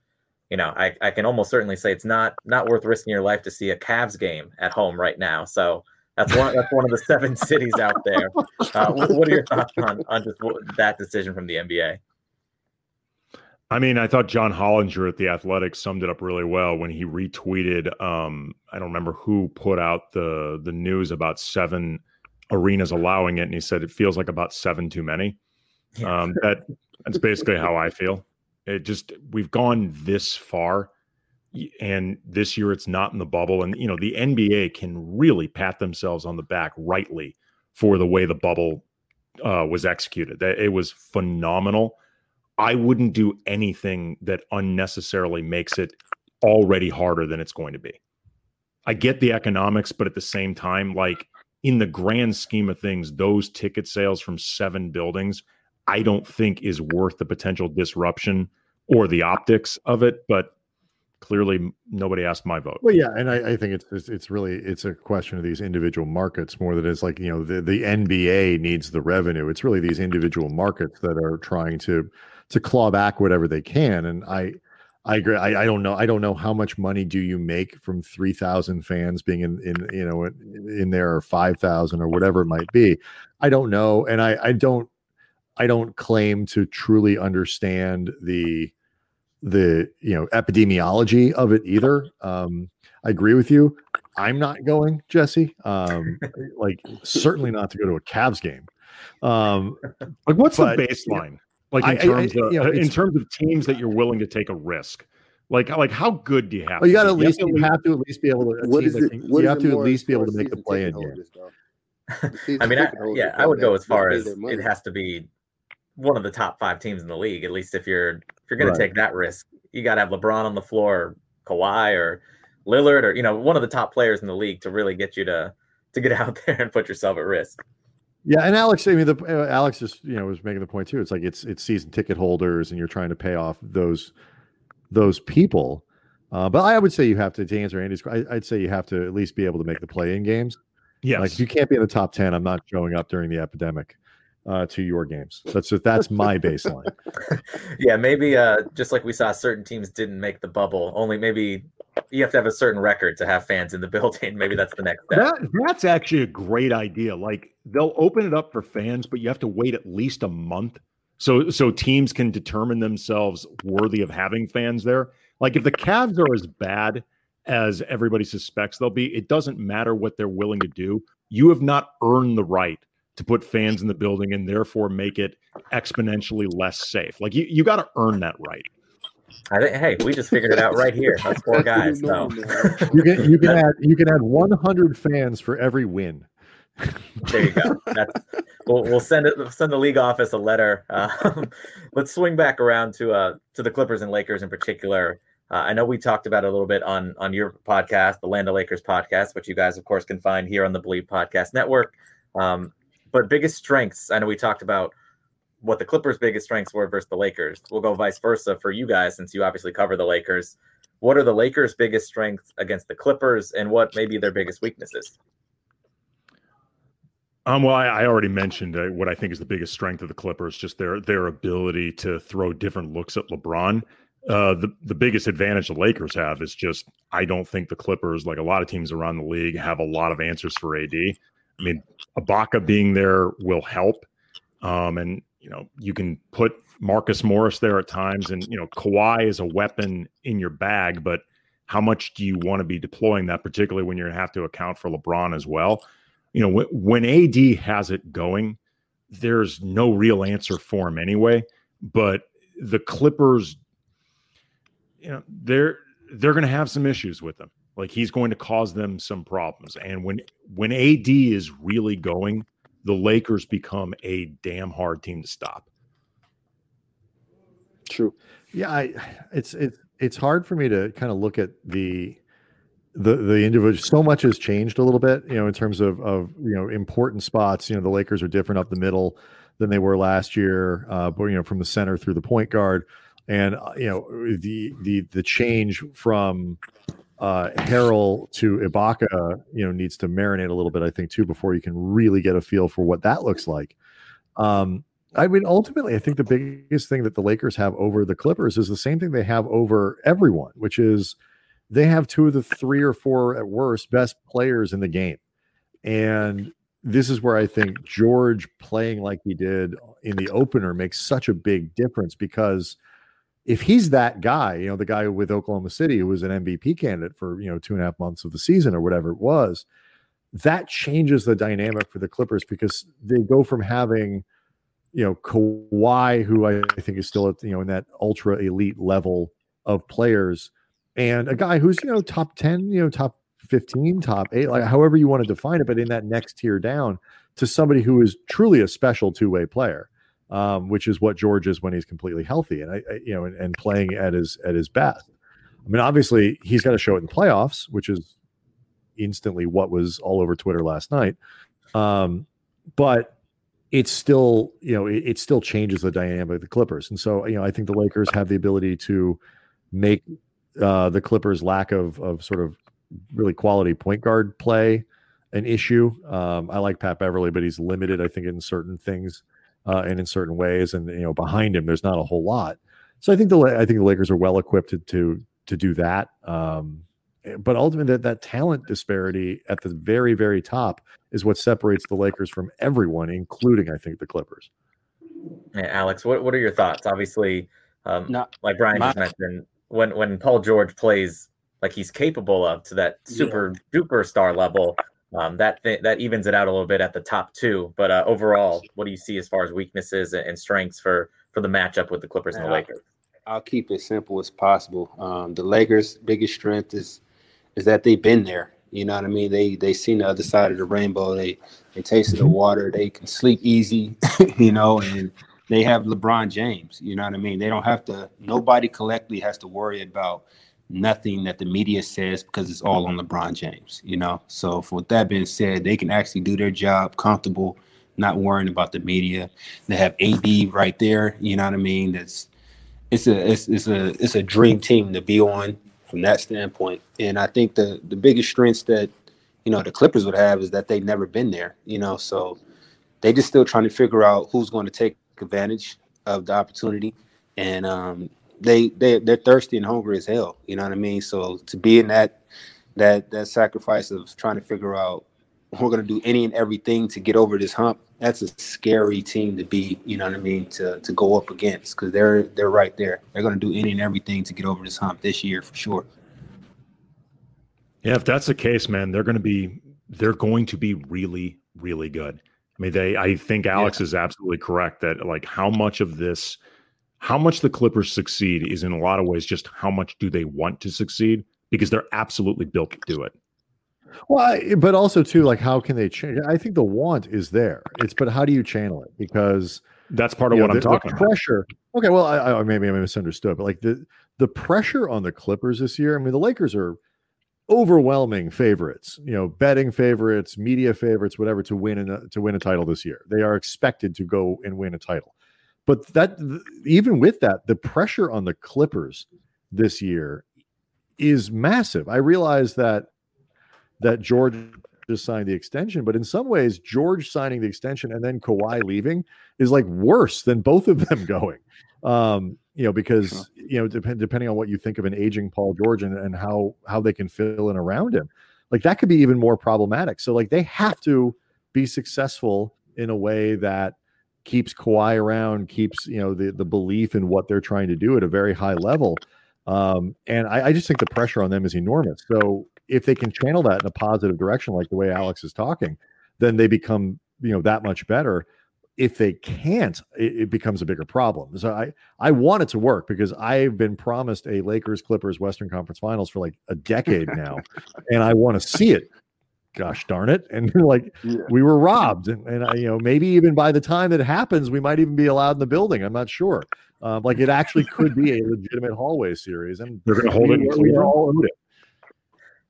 you know, I, I can almost certainly say it's not not worth risking your life to see a Cavs game at home right now. So that's one that's one of the seven cities out there. Uh, what, are your thoughts on on just that decision from the NBA? I mean, I thought John Hollinger at the Athletic summed it up really well when he retweeted. Um, I don't remember who put out the the news about seven arenas allowing it, and he said it feels like about seven too many. Um, that that's basically how I feel. It just we've gone this far, and this year it's not in the bubble. And you know the NBA can really pat themselves on the back rightly for the way the bubble uh, was executed. That it was phenomenal. I wouldn't do anything that unnecessarily makes it already harder than it's going to be. I get the economics, but at the same time, like in the grand scheme of things, those ticket sales from seven buildings I don't think is worth the potential disruption or the optics of it. But clearly, nobody asked my vote. Well, yeah, and I, I think it's, it's really it's a question of these individual markets more than it's like you know the the NBA needs the revenue. It's really these individual markets that are trying to to claw back whatever they can. And I I agree. I, I, don't know. I don't know how much money do you make from three thousand fans being in, in you know in, there or five thousand or whatever it might be. I don't know, and I I don't I don't claim to truly understand the the you know epidemiology of it either. Um, I agree with you. I'm not going, Jesse. Um, like certainly not to go to a Cavs game. Um, like what's but, the baseline? Like in terms I, I, of you know, in terms of teams that you're willing to take a risk. Like like how good do you have? Well, you got to at least you have to at least be able to. What is it, what you have to at least be able to make the play in game. I mean, I, yeah, I would go as far as it has to be one of the top five teams in the league. At least if you're if you're going right. to take that risk, you got to have LeBron on the floor, Kawhi or Lillard, or you know one of the top players in the league to really get you to to get out there and put yourself at risk. Yeah, and Alex, I mean, the uh, Alex just you know was making the point too. It's like it's it's season ticket holders, and you're trying to pay off those those people. Uh, but I would say you have to to answer Andy's. I, would say you have to at least be able to make the play in games. Yeah, like if you can't be in the top ten, I'm not showing up during the epidemic uh, to your games. That's that's my baseline. yeah, maybe uh, just like we saw, certain teams didn't make the bubble. Only maybe you have to have a certain record to have fans in the building. Maybe that's the next step. That, that's actually a great idea. Like they'll open it up for fans, but you have to wait at least a month so so teams can determine themselves worthy of having fans there. Like if the Cavs are as bad as everybody suspects they'll be, it doesn't matter what they're willing to do. You have not earned the right to put fans in the building and therefore make it exponentially less safe. Like you, you got to earn that right. I think, hey, we just figured it out right here. That's four guys. So you can you can add you can add 100 fans for every win. there you go. That's, we'll, we'll send it. Send the league office a letter. Uh, let's swing back around to uh to the Clippers and Lakers in particular. Uh, I know we talked about it a little bit on on your podcast, the Land of Lakers podcast, which you guys, of course, can find here on the Believe Podcast Network. Um, but biggest strengths, I know we talked about what the Clippers' biggest strengths were versus the Lakers. We'll go vice versa for you guys, since you obviously cover the Lakers. What are the Lakers' biggest strengths against the Clippers, and what may be their biggest weaknesses? Um, well, I, I already mentioned uh, what I think is the biggest strength of the Clippers, just their their ability to throw different looks at LeBron. Uh, the the biggest advantage the Lakers have is just I don't think the Clippers, like a lot of teams around the league, have a lot of answers for AD. I mean, Ibaka being there will help, um, and you know you can put Marcus Morris there at times, and you know Kawhi is a weapon in your bag, but how much do you want to be deploying that, particularly when you have to account for LeBron as well? You know, when, AD has it going, there's no real answer for him anyway. But the Clippers, you know, they're they're going to have some issues with him. Like he's going to cause them some problems. And when when AD is really going, the Lakers become a damn hard team to stop. True. Yeah, I it's it's it's hard for me to kind of look at the the the individual so much has changed a little bit, you know, in terms of of you know important spots. You know, the Lakers are different up the middle than they were last year, uh, but you know, from the center through the point guard, and uh, you know the the the change from uh, Harrell to Ibaka, you know, needs to marinate a little bit, I think, too, before you can really get a feel for what that looks like. Um, I mean, ultimately, I think the biggest thing that the Lakers have over the Clippers is the same thing they have over everyone, which is they have two of the three or four at worst best players in the game. And this is where I think George playing like he did in the opener makes such a big difference because if he's that guy, you know, the guy with Oklahoma City who was an MVP candidate for, you know, two and a half months of the season or whatever it was, that changes the dynamic for the Clippers because they go from having, you know, Kawhi, who I, think is still at, you know, in that ultra elite level of players, and a guy who's, you know, top 10, you know, top 15, top eight, like however you want to define it, but in that next tier down to somebody who is truly a special two way player um, which is what George is when he's completely healthy and I, I you know and, and, playing at his at his best. I mean, obviously he's got to show it in the playoffs, which is instantly what was all over Twitter last night. Um, but it's still you know it, it, still changes the dynamic of the Clippers, and so you know I think the Lakers have the ability to make uh, the Clippers' lack of of sort of really quality point guard play an issue. Um, I like Pat Beverley, but he's limited, I think, in certain things uh, and in certain ways. And you know, behind him, there's not a whole lot. So I think the I think the Lakers are well equipped to to, to do that. Um, but ultimately, that that talent disparity at the very very top is what separates the Lakers from everyone, including I think the Clippers. Hey, Alex, what what are your thoughts? Obviously, um, like Brian my, just mentioned, when when Paul George plays like he's capable of to that super yeah. duper star level, um, that th- that evens it out a little bit at the top two. But uh, overall, what do you see as far as weaknesses and strengths for for the matchup with the Clippers and the Lakers? I'll keep it simple as possible. Um, the Lakers' biggest strength is is that they've been there. You know what I mean? They they seen the other side of the rainbow. They they tasted the mm-hmm. water. They can sleep easy. you know, and they have LeBron James. You know what I mean? They don't have to. Nobody collectively has to worry about nothing that the media says because it's all on LeBron James, you know. So for that being said, they can actually do their job comfortable, not worrying about the media. They have AD right there, you know what I mean? That's it's a it's, it's a it's a dream team to be on from that standpoint. And I think the the biggest strengths that you know the Clippers would have is that they've never been there, you know. So they just still trying to figure out who's going to take advantage of the opportunity. And um, they they they're thirsty and hungry as hell. You know what I mean? So to be in that that that sacrifice of trying to figure out we're gonna do any and everything to get over this hump. That's a scary team to be. You know what I mean? To to go up against because they're they're right there. They're gonna do any and everything to get over this hump this year for sure. Yeah, if that's the case, man, they're going to be they're going to be really really good. I mean, they I think Alex yeah. is absolutely correct that like how much of this how much the Clippers succeed is in a lot of ways just how much do they want to succeed because they're absolutely built to do it. Well, but also too, like how can they change? I think the want is there. It's but how do you channel it? Because that's part of what know, I'm the, talking the pressure. About. Okay, well, I, I, maybe I misunderstood, but like the the pressure on the Clippers this year. I mean, the Lakers are overwhelming favorites. You know, betting favorites, media favorites, whatever to win a, to win a title this year. They are expected to go and win a title. But that even with that, the pressure on the Clippers this year is massive. I realize that that George just signed the extension, but in some ways, George signing the extension and then Kawhi leaving is like worse than both of them going. Um, you know, because you know, depend, depending on what you think of an aging Paul George and, and how how they can fill in around him, like that could be even more problematic. So like they have to be successful in a way that keeps Kawhi around, keeps you know the the belief in what they're trying to do at a very high level. Um, and I, I just think the pressure on them is enormous. So if they can channel that in a positive direction, like the way Alex is talking, then they become you know that much better. If they can't, it, it becomes a bigger problem. So I I want it to work because I've been promised a Lakers Clippers Western Conference Finals for like a decade now, and I want to see it gosh darn it. And like yeah. we were robbed. And, and I, you know maybe even by the time it happens we might even be allowed in the building. I'm not sure. Um, like it actually could be a legitimate hallway series. And they're going to hold it we all it.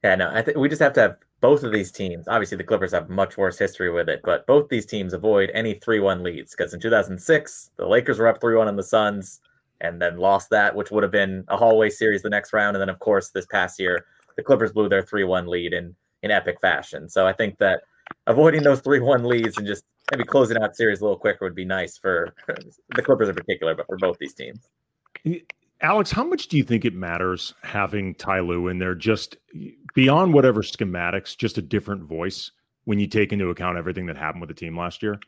Yeah no i think we just have to have both of these teams. Obviously the clippers have much worse history with it but both these teams avoid any 3-1 leads. Because in 2006 the lakers were up 3-1 on the suns and then lost that which would have been a hallway series the next round. And then of course this past year the clippers blew their 3-1 lead. And in epic fashion. So I think that avoiding those three one leads and just maybe closing out series a little quicker would be nice for the Clippers in particular, but for both these teams. Alex, how much do you think it matters having Ty Lue in there just beyond whatever schematics, just a different voice when you take into account everything that happened with the team last year?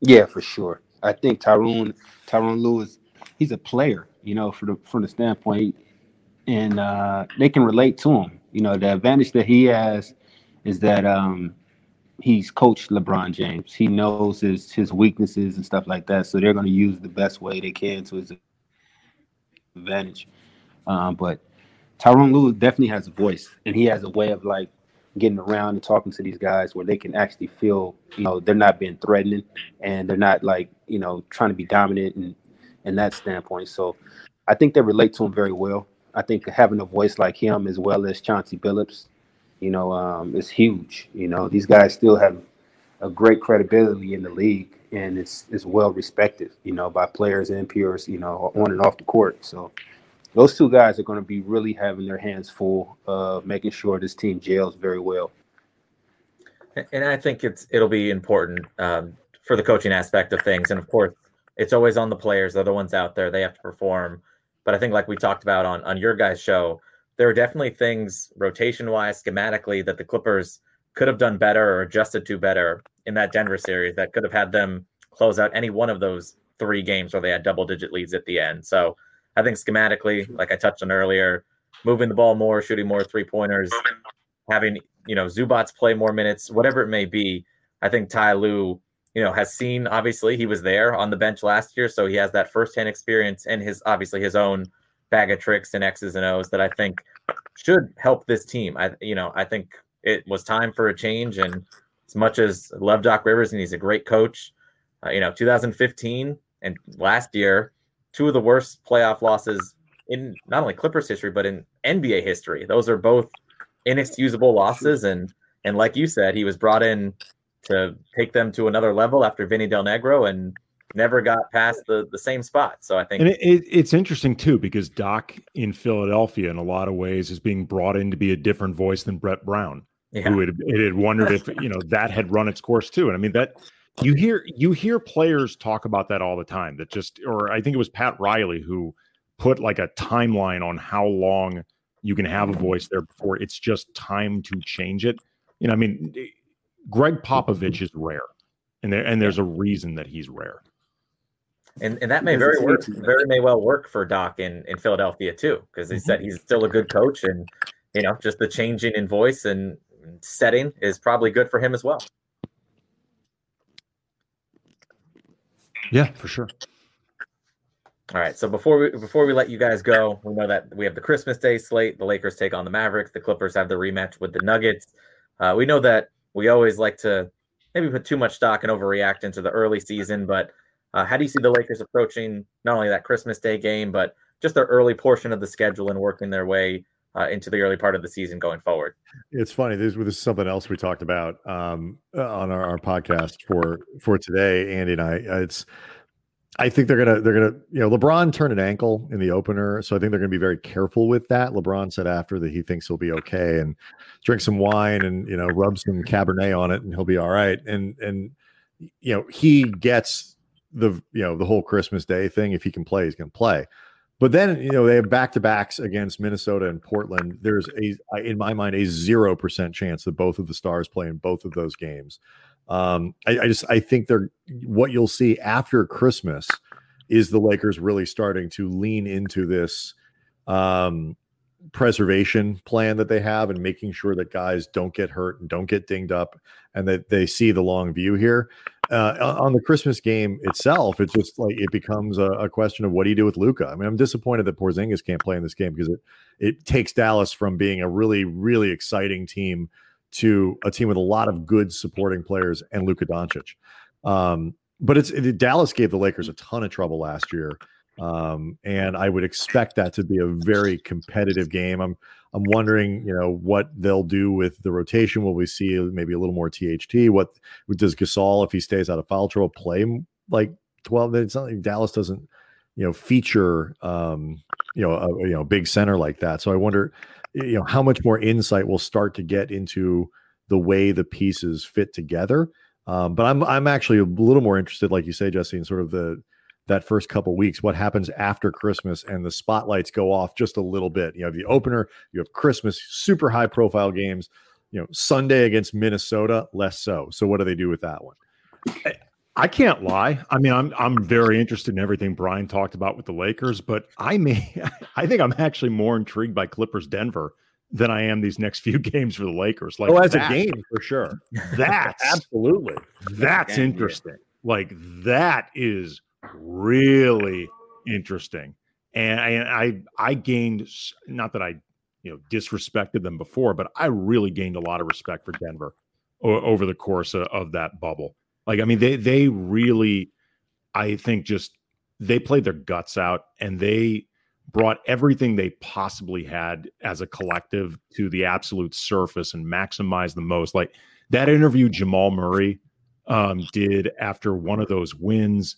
Yeah, for sure. I think Tyronn Tyronn Lewis, he's a player, you know, for the from the standpoint, and uh, they can relate to him. You know, the advantage that he has is that um, he's coached LeBron James. He knows his his weaknesses and stuff like that. So they're going to use the best way they can to his advantage. Um, but Tyronn Lue definitely has a voice, and he has a way of like getting around and talking to these guys where they can actually feel, you know, they're not being threatening and they're not like, you know, trying to be dominant and in that standpoint. So I think they relate to him very well. I think having a voice like him as well as Chauncey Billups, you know, um, is huge. You know, these guys still have a great credibility in the league, and it's it's well respected, you know, by players and peers, you know, on and off the court. So those two guys are going to be really having their hands full, of making sure this team gels very well. And I think it's it'll be important um, for the coaching aspect of things, and of course, it's always on the players. They're the ones out there; they have to perform. But I think, like we talked about on on your guys' show, there are definitely things rotation wise, schematically, that the Clippers could have done better or adjusted to better in that Denver series that could have had them close out any one of those three games where they had double digit leads at the end. So I think schematically, like I touched on earlier, moving the ball more, shooting more three pointers, having you know Zubac play more minutes, whatever it may be. I think Ty Lue you know, has seen obviously he was there on the bench last year, so he has that firsthand experience and his obviously his own bag of tricks and X's and O's that I think should help this team. I you know, I think it was time for a change and as much as love Doc Rivers and he's a great coach, uh, you know, 2015 and last year, two of the worst playoff losses in not only Clippers history but in NBA history. Those are both inexcusable losses and and like you said, he was brought in to take them to another level after Vinny Del Negro and never got past the, the same spot. So I think and it, it, it's interesting too because Doc in Philadelphia in a lot of ways is being brought in to be a different voice than Brett Brown, yeah. who had, it had wondered if you know that had run its course too. And I mean that you hear you hear players talk about that all the time. That just or I think it was Pat Riley who put like a timeline on how long you can have a voice there before it's just time to change it. You know, I mean, Gregg Popovich is rare, and there and there's a reason that he's rare. And and that may very work, very may well work for Doc in in Philadelphia too, because he said mm-hmm. he's still a good coach, and you know just the changing in voice and setting is probably good for him as well. Yeah, for sure. All right. So before we before we let you guys go, we know that we have the Christmas Day slate. The Lakers take on the Mavericks. The Clippers have the rematch with the Nuggets. Uh, we know that we always like to maybe put too much stock and overreact into the early season, but uh, how do you see the Lakers approaching not only that Christmas Day game, but just their early portion of the schedule and working their way uh, into the early part of the season going forward? It's funny. This, this is something else we talked about um, on our, our, podcast for for today, Andy and I. It's I think they're gonna they're gonna you know LeBron turned an ankle in the opener, so I think they're gonna be very careful with that. LeBron said after that he thinks he'll be okay and drink some wine and you know rub some Cabernet on it and he'll be all right. And and you know he gets the you know the whole Christmas Day thing. If he can play, he's gonna play. But then you know they have back to backs against Minnesota and Portland. There's a in my mind a zero percent chance that both of the stars play in both of those games. Um, I, I just I think they're what you'll see after Christmas is the Lakers really starting to lean into this um, preservation plan that they have and making sure that guys don't get hurt and don't get dinged up and that they see the long view here. Uh, on the Christmas game itself, it's just like it becomes a, a question of what do you do with Luka? I mean, I'm disappointed that Porzingis can't play in this game because it it takes Dallas from being a really really exciting team to a team with a lot of good supporting players and Luka Doncic. Um, but it's it, Dallas gave the Lakers a ton of trouble last year, um, and I would expect that to be a very competitive game. I'm I'm wondering, you know, what they'll do with the rotation. Will we see maybe a little more THT? What does Gasol, if he stays out of foul trouble, play like 12? It's not like Dallas doesn't, you know, feature, um, you know, a you know big center like that. So I wonder you know how much more insight we'll start to get into the way the pieces fit together. Um, but I'm I'm actually a little more interested, like you say, Jesse, in sort of the that first couple weeks, what happens after Christmas and the spotlights go off just a little bit. You have the opener, you have Christmas, super high profile games. You know, Sunday against Minnesota, less so. So what do they do with that one? Can't lie. I mean, I'm I'm very interested in everything Brian talked about with the Lakers, but I may I think I'm actually more intrigued by Clippers Denver than I am these next few games for the Lakers. Like, oh, as that, a game for sure. That's absolutely that's interesting. Like that is really interesting. And I, I I gained not that I you know disrespected them before, but I really gained a lot of respect for Denver over the course of, of that bubble. Like, I mean, they they really, I think, just they played their guts out and they brought everything they possibly had as a collective to the absolute surface and maximized the most. Like that interview Jamal Murray um, did after one of those wins,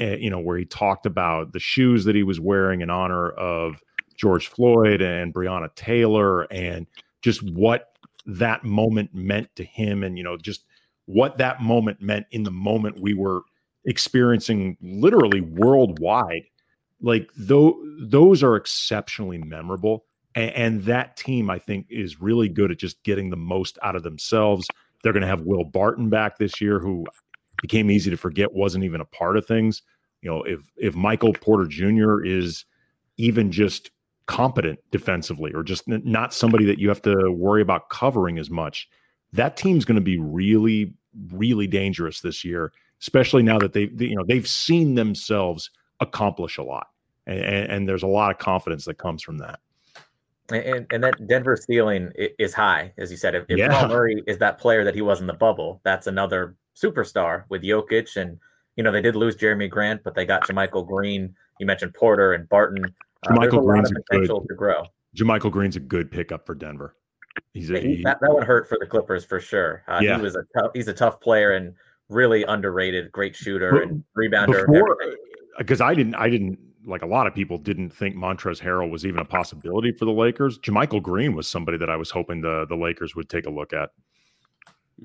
uh, you know, where he talked about the shoes that he was wearing in honor of George Floyd and Breonna Taylor and just what that moment meant to him and you know just what that moment meant in the moment we were experiencing literally worldwide. Like though those are exceptionally memorable and, and, that team i think is really good at just getting the most out of themselves. They're going to have will barton back this year who became easy to forget wasn't even a part of things. You know if if michael porter jr is even just competent defensively or just not somebody that you have to worry about covering as much that team's going to be really really dangerous this year, especially now that they, they you know they've seen themselves accomplish a lot, and, and, there's a lot of confidence that comes from that. And, and that Denver ceiling is high, as you said. If, if yeah. Murray is that player that he was in the bubble, that's another superstar with Jokic. And you know they did lose Jerami Grant, but they got JaMychal Green. You mentioned Porter and Barton. Uh, JaMychal Green's a potential good, to grow. JaMychal Green's a good pickup for Denver. He's a, he, that, that would hurt for the Clippers for sure. Uh, yeah. He was a tough, he's a tough player and really underrated, great shooter but and rebounder. Because I didn't, I didn't like a lot of people didn't think Montrezl Harrell was even a possibility for the Lakers. JaMychal Green was somebody that I was hoping the the Lakers would take a look at.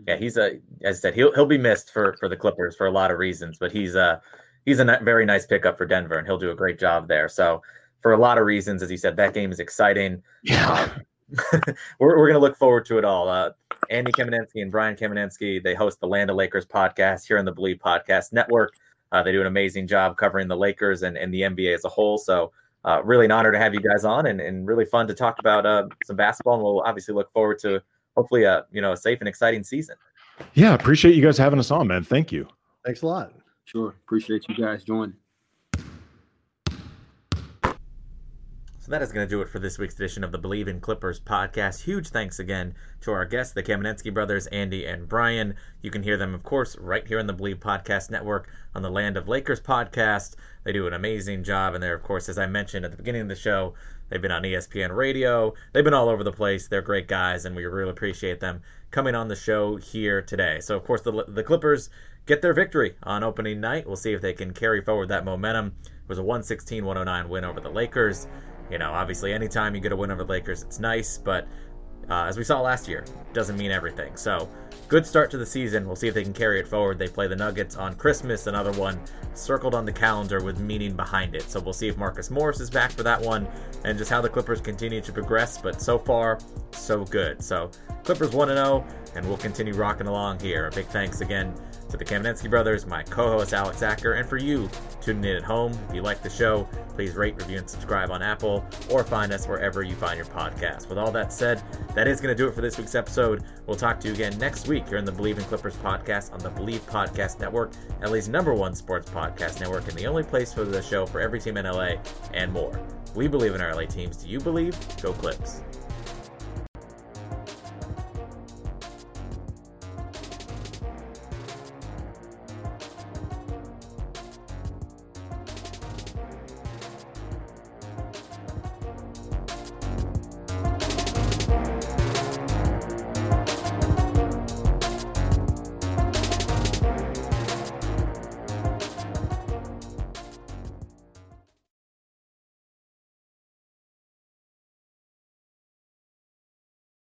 Yeah, he's a as I said, he'll he'll be missed for for the Clippers for a lot of reasons, but he's a he's a very nice pickup for Denver, and he'll do a great job there. So for a lot of reasons, as you said, that game is exciting. Yeah. Um, we're, we're going to look forward to it all. Uh, Andy Kamenetzky and Brian Kamenetzky, they host the Land of Lakers podcast here on the Believe Podcast Network. Uh, they do an amazing job covering the Lakers and, and the NBA as a whole. So, uh, really an honor to have you guys on and, and really fun to talk about uh, some basketball. And we'll obviously look forward to hopefully a you know a safe and exciting season. Yeah, appreciate you guys having us on, man. Thank you. Thanks a lot. Sure, appreciate you guys joining. So that is going to do it for this week's edition of the Believe in Clippers podcast. Huge thanks again to our guests, the Kamenetzky brothers, Andy and Brian. You can hear them, of course, right here on the Believe Podcast Network on the Land of Lakers podcast. They do an amazing job, and they're, of course, as I mentioned at the beginning of the show, they've been on ESPN Radio. They've been all over the place. They're great guys, and we really appreciate them coming on the show here today. So, of course, the, the Clippers get their victory on opening night. We'll see if they can carry forward that momentum. It was a 116 109 win over the Lakers. You know, obviously, anytime you get a win over the Lakers, it's nice, but uh, as we saw last year, doesn't mean everything. So, good start to the season. We'll see if they can carry it forward. They play the Nuggets on Christmas, another one circled on the calendar with meaning behind it. So, we'll see if Marcus Morris is back for that one and just how the Clippers continue to progress. But so far, so good. So, Clippers 1 0, and we'll continue rocking along here. A big thanks again to the Kamenetzky brothers, my co host Alex Acker, and for you tuning in at home. If you like the show, please rate, review, and subscribe on Apple or find us wherever you find your podcast. With all that said, that is going to do it for this week's episode. We'll talk to you again next week here in the Believe in Clippers podcast on the Believe Podcast Network, LA's number one sports podcast network, and the only place for the show for every team in LA and more. We believe in our LA teams. Do you believe? Go Clips.